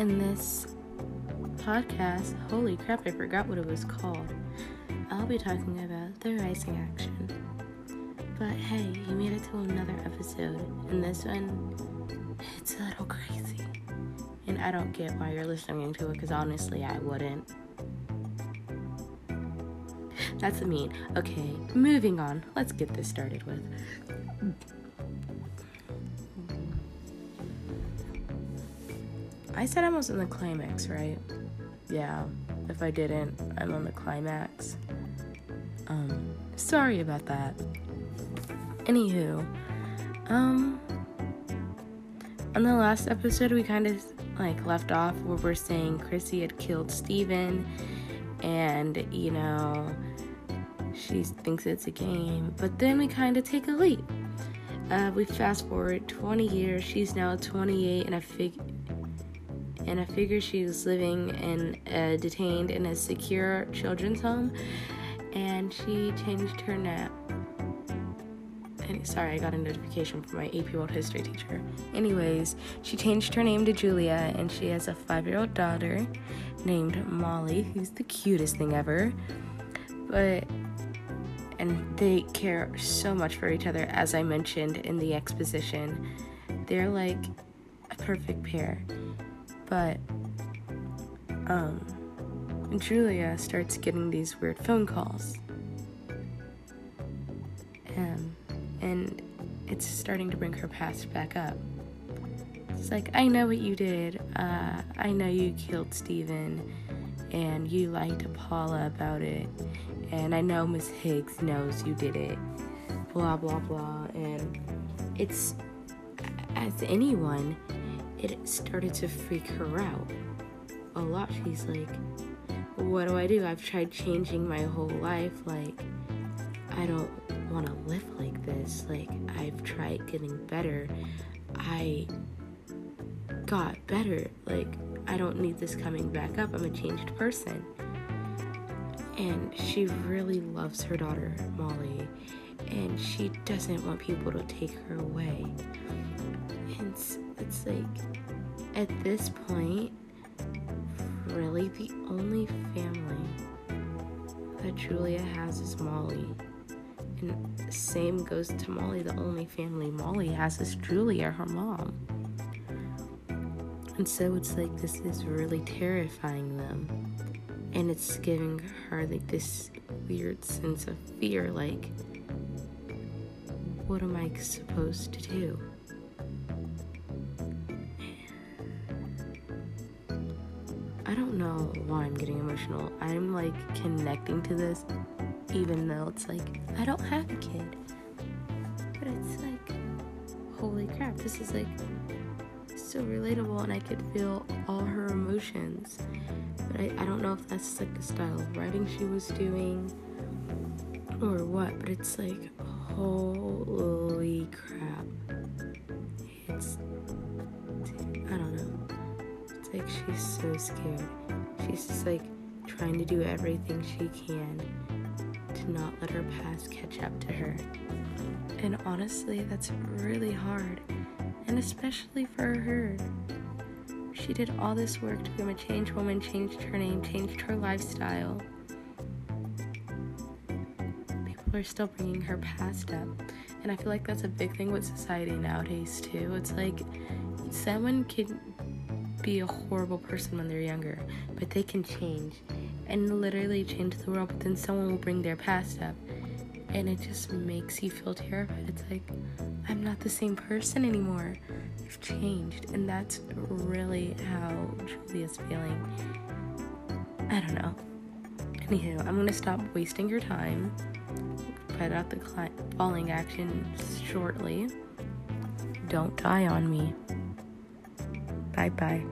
in this podcast, holy crap, I forgot what it was called. I'll be talking about the rising action. But hey, you made it to another episode, and this one, it's a little crazy. And I don't get why you're listening to it, because honestly, I wouldn't. That's a mean. Okay, moving on. Let's get this started with. I said I was in the climax, right? Yeah. If I didn't, I'm on the climax. Um, sorry about that. Anywho, um, on the last episode, we kind of like left off where we're saying Chrissie had killed Steven, and you know, she thinks it's a game. But then we kind of take a leap. Uh, we fast forward 20 years. She's now 28, and I fig and I figure she's living and detained in a secure children's home. And she changed her name. Sorry, I got a notification from my AP World History teacher. Anyways, she changed her name to Julia, and she has a five-year-old daughter named Molly, who's the cutest thing ever. But and they care so much for each other, as I mentioned in the exposition. They're like a perfect pair. But um, Julia starts getting these weird phone calls. Um, and it's starting to bring her past back up. It's like, I know what you did. Uh, I know you killed Steven, and you lied to Paula about it. And I know Miss Higgs knows you did it. Blah, blah, blah. And it's, as anyone, it started to freak her out a lot. She's like, What do I do? I've tried changing my whole life. Like, I don't want to live like this. Like, I've tried getting better. I got better. Like, I don't need this coming back up. I'm a changed person. And she really loves her daughter, Molly. And she doesn't want people to take her away. And it's like, at this point, really the only family that Julia has is Molly. And same goes to Molly. The only family Molly has is Julia, her mom. And so it's like this is really terrifying them. And it's giving her like this weird sense of fear like, what am I supposed to do? I don't know why I'm getting emotional. I'm like connecting to this, even though it's like I don't have a kid. But it's like, holy crap, this is like so relatable, and I could feel all her emotions. But I, I don't know if that's like the style of writing she was doing or what, but it's like, holy crap. It's, I don't know It's like she's so scared. She's just like trying to do everything she can to not let her past catch up to her. And honestly, that's really hard, especially for her. She did all this work to become a changed woman, changed her name, changed her lifestyle. People are still bringing her past up. And I feel like that's a big thing with society nowadays, too. It's like someone can be a horrible person when they're younger, but they can change and literally change the world. But then someone will bring their past up, and it just makes you feel terrified. It's like, I'm not the same person anymore. I've changed, and that's really how Julia's feeling. I don't know. Anywho, I'm gonna stop wasting your time. Put out the cl- falling action shortly. Don't die on me. Bye bye.